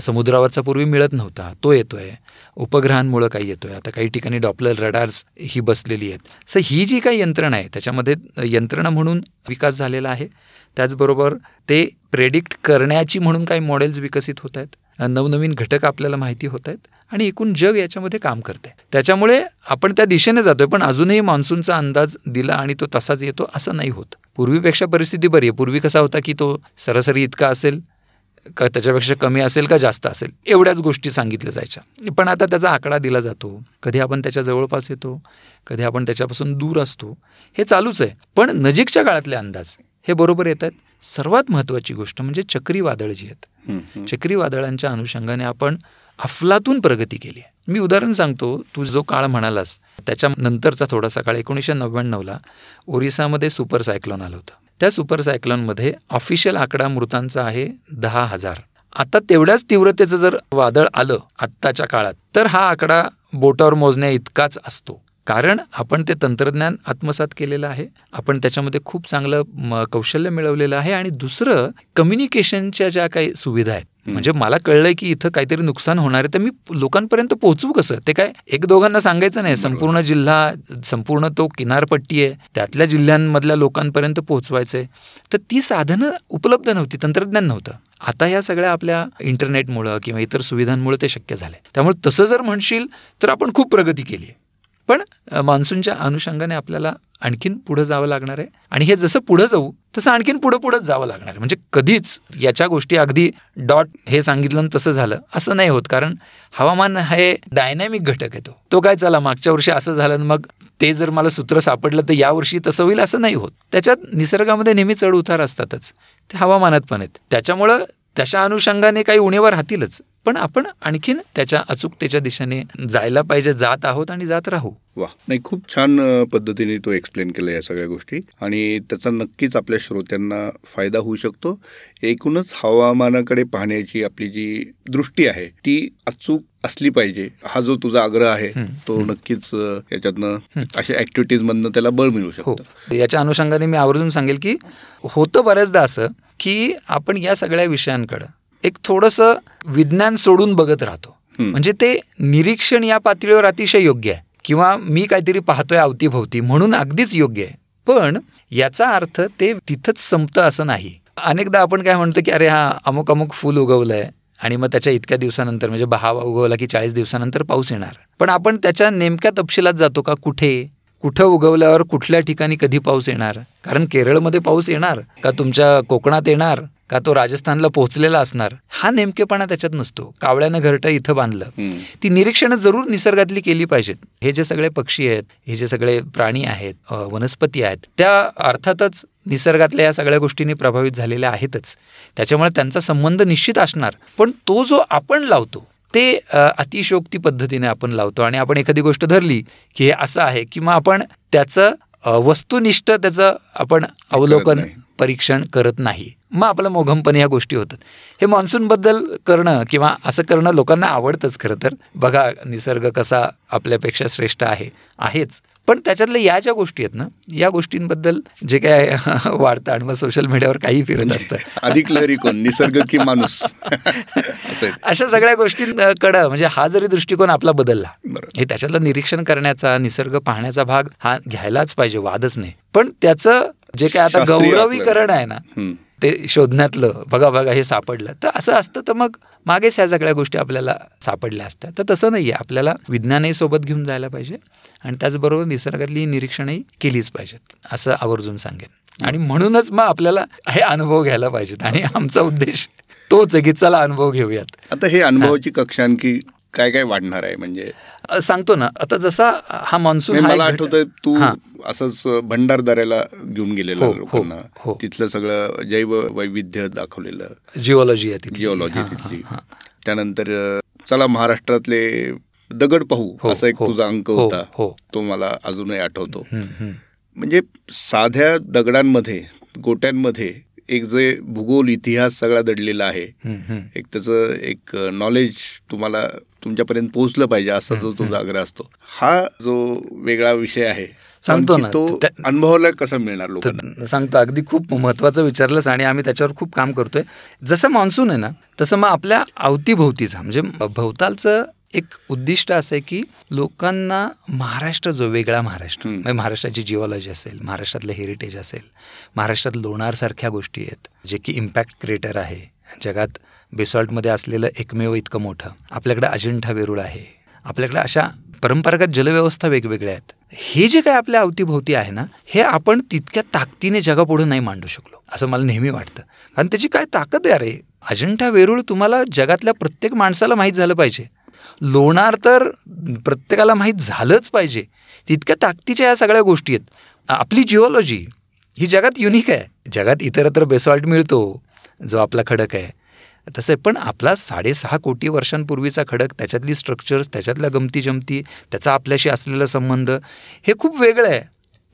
समुद्रावरचा पूर्वी मिळत नव्हता. तो येतोय. उपग्रहांमुळं काही येतोय. आता काही ठिकाणी डॉपलर रडार्स ही बसलेली आहेत. सो ही जी काही यंत्रणा आहे त्याच्यामध्ये यंत्रणा म्हणून विकास झालेला आहे. त्याचबरोबर ते प्रेडिक्ट करण्याची म्हणून काही मॉडेल्स विकसित होत आहेत. नवनवीन घटक आपल्याला माहिती होत आहेत. आणि एकूण जग याच्यामध्ये काम करते त्याच्यामुळे आपण त्या दिशेने जातोय पण अजूनही मान्सूनचा अंदाज दिला आणि तो तसाच येतो असं नाही होत. पूर्वीपेक्षा परिस्थिती बरी आहे. पूर्वी कसा होता की तो सरासरी इतका असेल का त्याच्यापेक्षा कमी असेल का जास्त असेल? एवढ्याच गोष्टी सांगितल्या जायच्या. पण आता त्याचा आकडा दिला जातो. कधी आपण त्याच्या जवळपास येतो कधी आपण त्याच्यापासून दूर असतो हे चालूच आहे. पण नजीकच्या काळातले अंदाज हे बरोबर येत आहेत. सर्वात महत्त्वाची गोष्ट म्हणजे चक्रीवादळ जी आहेत. चक्रीवादळांच्या अनुषंगाने आपण अफलातून प्रगती केली आहे. मी उदाहरण सांगतो तू जो काळ म्हणालास त्याच्या नंतरचा थोडासा काळ एकोणीसशे नव्याण्णवला ओरिसामध्ये सुपर सायक्लोन आलं होतं. त्या सुपर सायक्लोनमध्ये ऑफिशियल आकडा मृतांचा आहे दहा हजार. आता तेवढ्याच तीव्रतेचं जर वादळ आलं आत्ताच्या काळात तर हा आकडा बोटावर मोजण्या इतकाच असतो. कारण आपण ते तंत्रज्ञान आत्मसात केलेलं आहे आपण त्याच्यामध्ये खूप चांगलं म, कौशल्य मिळवलेलं आहे आणि दुसरं कम्युनिकेशनच्या ज्या काही सुविधा आहेत म्हणजे मला कळलंय की इथं काहीतरी नुकसान होणार आहे तर मी लोकांपर्यंत पोहोचवू कसं? ते काय एक दोघांना सांगायचं नाही. संपूर्ण जिल्हा संपूर्ण तो किनारपट्टी आहे. त्यातल्या जिल्ह्यांमधल्या लोकांपर्यंत पोहोचवायचंय. तर ती साधनं उपलब्ध नव्हती तंत्रज्ञान नव्हतं. आता ह्या सगळ्या आपल्या इंटरनेटमुळं किंवा इतर सुविधांमुळे ते शक्य झालंय. त्यामुळे तसं जर म्हणशील तर आपण खूप प्रगती केली आहे पण मान्सूनच्या अनुषंगाने आपल्याला आणखीन पुढं जावं लागणार आहे. आणि हे जसं पुढं जाऊ तसं आणखीन पुढं पुढंच जावं लागणार आहे. म्हणजे कधीच याच्या गोष्टी अगदी डॉट हे सांगितलं आणि तसं झालं असं नाही होत. कारण हवामान हे डायनॅमिक घटक येतो तो. काय चला मागच्या वर्षी असं झालं आणि मग ते जर मला सूत्र सापडलं तर यावर्षी तसं होईल असं नाही होत. त्याच्यात निसर्गामध्ये नेहमी चढ उतार असतातच. ते हवामानात पण आहेत. त्याच्यामुळं त्याच्या अनुषंगाने काही उणेवा राहतीलच. पण आपण आणखीन त्याच्या अचूकतेच्या दिशेने जायला पाहिजे जात आहोत आणि जात राहू. वा नाही खूप छान पद्धतीने तो एक्सप्लेन केला या सगळ्या गोष्टी. आणि त्याचा नक्कीच आपल्या श्रोत्यांना फायदा होऊ शकतो. एकूणच हवामानाकडे पाहण्याची आपली जी दृष्टी आहे ती अचूक असली पाहिजे. हा जो तुझा आग्रह आहे तो नक्कीच याच्यातनं अशा ऍक्टिव्हिटीज मधनं त्याला बळ मिळू हो. शकतं. याच्या अनुषंगाने मी आवर्जून सांगेल की होतं बऱ्याचदा असं की आपण या सगळ्या विषयांकडं एक थोडंसं विज्ञान सोडून बघत राहतो. म्हणजे ते निरीक्षण या पातळीवर अतिशय योग्य आहे. किंवा मी काहीतरी पाहतोय अवतीभोवती म्हणून अगदीच योग्य आहे. पण याचा अर्थ ते तिथंच संपतं असं नाही. अनेकदा आपण काय म्हणतो की अरे हा अमुक अमुक फुल उगवलंय आणि मग त्याच्या इतक्या दिवसानंतर म्हणजे बहावा उगवला की चाळीस दिवसानंतर पाऊस येणार. पण आपण त्याच्या नेमक्या तपशिलात जातो का? कुठे? कुठं उगवल्यावर कुठल्या ठिकाणी कधी पाऊस येणार? कारण केरळमध्ये पाऊस येणार? का तुमच्या कोकणात येणार? का तो राजस्थानला पोहोचलेला असणार? हा नेमकेपणा त्याच्यात नसतो. कावळ्यानं घरटं इथं बांधलं. ती निरीक्षणं जरूर निसर्गातली केली पाहिजेत. हे जे सगळे पक्षी आहेत हे जे सगळे प्राणी आहेत वनस्पती आहेत त्या अर्थातच निसर्गातल्या या सगळ्या गोष्टींनी प्रभावित झालेल्या आहेतच. त्याच्यामुळे त्यांचा संबंध निश्चित असणार. पण तो जो आपण लावतो ते अ, अतिशोक्ती पद्धतीने आपण लावतो आणि आपण एखादी गोष्ट धरली की हे असं आहे किंवा आपण त्याचं वस्तुनिष्ठ त्याचं आपण अवलोकन. परीक्षण करत नाही मग आपलं मोघमपणे ह्या गोष्टी होतात. हे मान्सूनबद्दल करणं किंवा असं करणं लोकांना आवडतंच खरं तर. बघा निसर्ग कसा आपल्यापेक्षा श्रेष्ठ आहे आहेच. पण त्याच्यातल्या या ज्या गोष्टी आहेत ना या गोष्टींबद्दल जे काय वाढतं आणि मग सोशल मीडियावर काही फिरत असतं. अधिक लहरी कोण? निसर्ग की माणूस. अशा सगळ्या गोष्टींकडं म्हणजे हा जरी दृष्टिकोन आपला बदलला हे त्याच्यातलं निरीक्षण करण्याचा निसर्ग पाहण्याचा भाग हा घ्यायलाच पाहिजे वादच नाही. पण त्याचं जे काय आता गौरवीकरण आहे ना. ते शोधण्यातलं बघा बघा हे सापडलं. तर असं असतं तर मग मागेच ह्या सगळ्या गोष्टी आपल्याला सापडल्या असत्या तर तसं नाही आहे. आपल्याला विज्ञानही सोबत घेऊन जायला पाहिजे आणि त्याचबरोबर निसर्गातली निरीक्षणही केलीच पाहिजेत असं आवर्जून सांगेन. आणि म्हणूनच मग आपल्याला हे अनुभव घ्यायला पाहिजेत. आणि आमचा उद्देश तोच आहे की चला अनुभव घेऊयात. आता हे अनुभवाची कक्षा आणखी काय काय वाढणार आहे म्हणजे सांगतो ना आता जसा हा मान्सून हा मला आठवतंय तू. असंच भंडारदऱ्याला घेऊन गेलेला हो, हो, लोकांना हो. तिथलं सगळं जैव वैविध्य दाखवलेलं जिओलॉजी आहे तिथली. जिओलॉजी तिथली त्यानंतर चला महाराष्ट्रातले दगड पाहू असा एक तुझा अंक होता. तो मला अजूनही आठवतो. म्हणजे साध्या दगडांमध्ये गोट्यांमध्ये एक जे भूगोल इतिहास सगळा दडलेला आहे. एक त्याचं एक नॉलेज तुम्हाला तुमच्यापर्यंत पोहोचलं पाहिजे असा जो तुझा आग्रह असतो. हा जो वेगळा विषय आहे सांगतो ना, तो अनुभवायला कसा मिळणार लोकांना? सांगतो अगदी खूप महत्त्वाचं विचारलंच आणि आम्ही त्याच्यावर खूप काम करतोय. जसं मान्सून आहे ना तसं मग आपल्या अवतीभोवतीचा म्हणजे भोवतालचं एक उद्दिष्ट असं आहे की लोकांना महाराष्ट्र जो वेगळा महाराष्ट्र. म्हणजे महाराष्ट्राची जिओलॉजी असेल महाराष्ट्रातलं हेरिटेज असेल महाराष्ट्रात लोणारसारख्या गोष्टी आहेत जे की इम्पॅक्ट क्रिएटर आहे जगात बेसॉल्टमध्ये असलेलं एकमेव इतकं मोठं. आपल्याकडे अजिंठा वेरूळ आहे. आपल्याकडे अशा परंपरागत जलव्यवस्था वेगवेगळ्या आहेत. हे जे काय आपल्या अवतीभोवती आहे ना हे आपण तितक्या ताकदीने जगापुढे नाही मांडू शकलो असं मला नेहमी वाटतं. कारण त्याची काय ताकद आहे अरे अजिंठा वेरूळ तुम्हाला जगातल्या प्रत्येक माणसाला माहीत झालं पाहिजे. लोणार तर प्रत्येकाला माहीत झालंच पाहिजे. तितक्या ताकदीच्या या सगळ्या गोष्टी आहेत. आपली जिओलॉजी ही जगात युनिक आहे. जगात इतरत्र बेसॉल्ट मिळतो जो आपला खडक आहे. तसं आहे पण आपला साडेसहा कोटी वर्षांपूर्वीचा खडक त्याच्यातली स्ट्रक्चर्स त्याच्यातल्या गमती जमती त्याचा आपल्याशी असलेला संबंध हे खूप वेगळं आहे.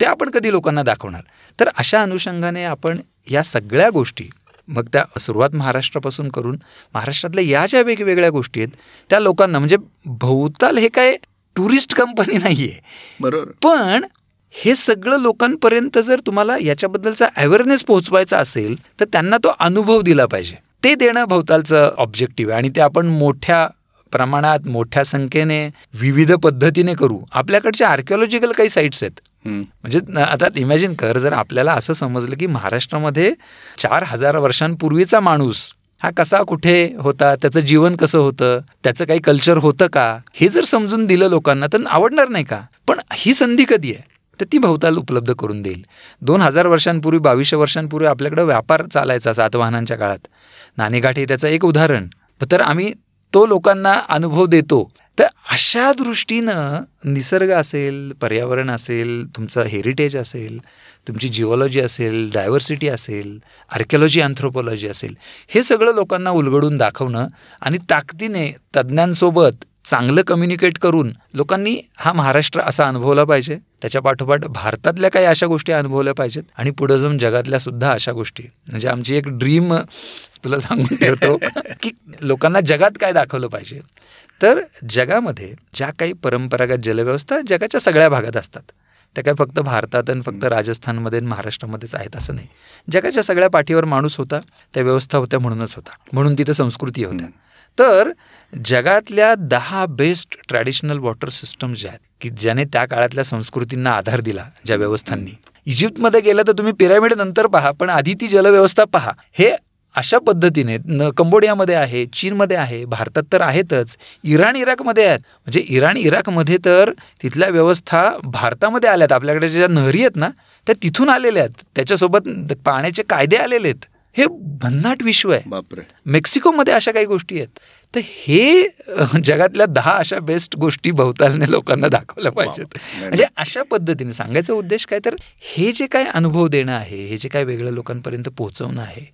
ते आपण कधी लोकांना दाखवणार. तर अशा अनुषंगाने आपण या सगळ्या गोष्टी मग त्या सुरुवात महाराष्ट्रापासून करून महाराष्ट्रातल्या या ज्या वेगवेगळ्या गोष्टी आहेत त्या लोकांना म्हणजे भोवताल हे काय टुरिस्ट कंपनी नाही आहे बरोबर. पण हे सगळं लोकांपर्यंत जर तुम्हाला याच्याबद्दलचा अवेअरनेस पोहोचवायचा असेल तर त्यांना तो अनुभव दिला पाहिजे. ते देणं भोवतालचं ऑब्जेक्टिव्ह आहे. आणि ते आपण मोठ्या प्रमाणात मोठ्या संख्येने विविध पद्धतीने करू. आपल्याकडच्या आर्किओलॉजिकल काही साईट्स आहेत. म्हणजे आता इमॅजिन कर जर आपल्याला असं समजलं की महाराष्ट्रामध्ये चार हजार वर्षांपूर्वीचा माणूस हा कसा कुठे होता त्याचं जीवन कसं होतं त्याचं काही कल्चर होतं का हे जर समजून दिलं लोकांना तर आवडणार नाही का? पण ही संधी कधी आहे? तर ती भवताल उपलब्ध करून देईल. दोन हजार वर्षांपूर्वी बावीसशे वर्षांपूर्वी आपल्याकडं व्यापार चालायचा सातवाहनांच्या काळात. नाणेगाठ हे त्याचं एक उदाहरण. तर आम्ही तो लोकांना अनुभव देतो. तर अशा दृष्टीनं निसर्ग असेल पर्यावरण असेल तुमचं हेरिटेज असेल तुमची जिओलॉजी असेल डायव्हर्सिटी असेल आर्किओलॉजी अँथ्रोपॉलॉजी असेल हे सगळं लोकांना उलगडून दाखवणं आणि ताकदीने तज्ज्ञांसोबत चांगलं कम्युनिकेट करून लोकांनी हा महाराष्ट्र असा अनुभवला पाहिजे. त्याच्या पाठोपाठ भारतातल्या काही अशा गोष्टी अनुभवल्या पाहिजेत आणि पुढे जाऊन जगातल्या सुद्धा अशा गोष्टी. म्हणजे आमची एक ड्रीम तुला सांगून ठेवतो की लोकांना जगात काय दाखवलं पाहिजे. तर जगामध्ये ज्या काही परंपरागत जलव्यवस्था जगाच्या सगळ्या भागात असतात. त्या काय फक्त भारतात आणि फक्त राजस्थानमध्ये आणि महाराष्ट्रामध्येच आहेत असं नाही. जगाच्या सगळ्या पाठीवर माणूस होता त्या व्यवस्था होत्या म्हणूनच होता. म्हणून तिथं संस्कृती होत्या. तर जगातल्या दहा बेस्ट ट्रॅडिशनल वॉटर सिस्टम ज्या आहेत की ज्याने त्या काळातल्या संस्कृतींना आधार दिला ज्या व्यवस्थांनी. इजिप्तमध्ये गेलं तर तुम्ही पिरामिड नंतर पहा पण आधी ती जलव्यवस्था पहा. हे अशा पद्धतीने कंबोडियामध्ये आहे चीनमध्ये आहे भारतात तर आहेतच इराण इराकमध्ये आहेत. म्हणजे इराण इराकमध्ये तर तिथल्या व्यवस्था भारतामध्ये आल्यात. आपल्याकडे ज्या नहरी आहेत ना त्या तिथून आलेल्या आहेत. त्याच्यासोबत पाण्याचे कायदे आलेले आहेत. हे भन्नाट विश्व आहे. बापरे. मेक्सिकोमध्ये अशा काही गोष्टी आहेत. तर हे जगातल्या दहा अशा बेस्ट गोष्टी भवतालने लोकांना दाखवल्या पाहिजेत. म्हणजे अशा पद्धतीने सांगायचा उद्देश काय? तर हे जे काय अनुभव देणं आहे हे जे काय वेगळं लोकांपर्यंत पोहोचवणं आहे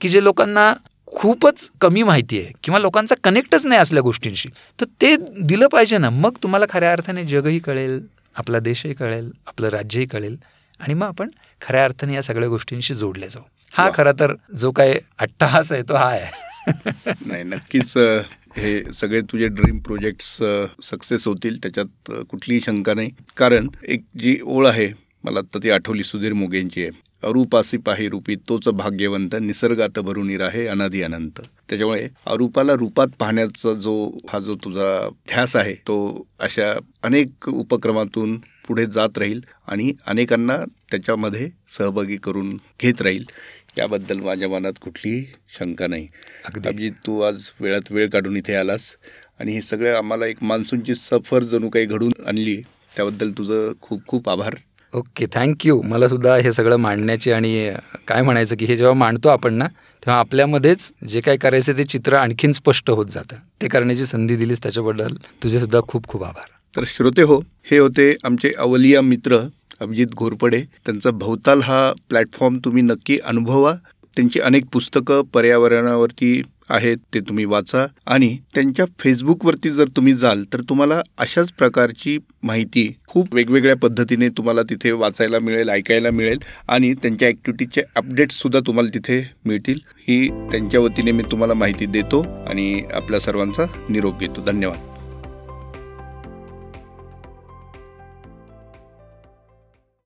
की जे लोकांना खूपच कमी माहिती आहे किंवा लोकांचा कनेक्टच नाही असल्या गोष्टींशी तर ते दिलं पाहिजे ना. मग तुम्हाला खऱ्या अर्थाने जगही कळेल आपला देशही कळेल आपलं राज्यही कळेल आणि मग आपण खऱ्या अर्थाने या सगळ्या गोष्टींशी जोडले जाऊ. हा. खरा तर जो काय अट्टहास आहे तो हा आहे. नाही नक्कीच हे सगळे तुझे ड्रीम प्रोजेक्ट्स सक्सेस होतील त्याच्यात कुठलीही शंका नाही. कारण एक जी ओळ आहे मला आता ती आठवली सुधीर मोगेंची आहे. अरूपासी पाही रूपी तोच भाग्यवंत निसर्गात भरून आहे अनादी अनंत. त्याच्यामुळे अरूपाला रूपात पाहण्याचा जो हा जो तुझा ध्यास आहे तो अशा अनेक उपक्रमातून पुढे जात राहील आणि अनेकांना त्याच्यामध्ये सहभागी करून घेत राहील. याबद्दल माझ्या मनात कुठलीही शंका नाही. अगदी. तू आज वेळात वेळ काढून इथे आलास आणि हे सगळं आम्हाला एक मान्सूनची सफर जणू काही घडून आणली. त्याबद्दल तुझं खूप खूप आभार. ओके थँक्यू मला सुद्धा हे सगळं मांडण्याची आणि काय म्हणायचं की हे जेव्हा मांडतो आपण ना तेव्हा आपल्यामध्येच जे काय करायचं ते चित्र आणखीन स्पष्ट होत जातं. ते करण्याची संधी दिलीस त्याच्याबद्दल तुझे सुद्धा खूप खूप आभार. तर श्रोते हो हे होते आमचे अवलिया मित्र अभिजित घोरपडे त्यांचा भवताल हा प्लॅटफॉर्म तुम्ही नक्की अनुभवा. त्यांची अनेक पुस्तकं पर्यावरणावरती आहेत ते तुम्ही वाचा. आणि त्यांच्या फेसबुकवरती जर तुम्ही जाल तर तुम्हाला अशाच प्रकारची माहिती खूप वेगवेगळ्या पद्धतीने तुम्हाला तिथे वाचायला मिळेल ऐकायला मिळेल. आणि त्यांच्या ॲक्टिव्हिटीचे अपडेट्ससुद्धा तुम्हाला तिथे मिळतील. ही त्यांच्या वतीने मी तुम्हाला माहिती देतो आणि आपल्या सर्वांचा निरोप घेतो. धन्यवाद.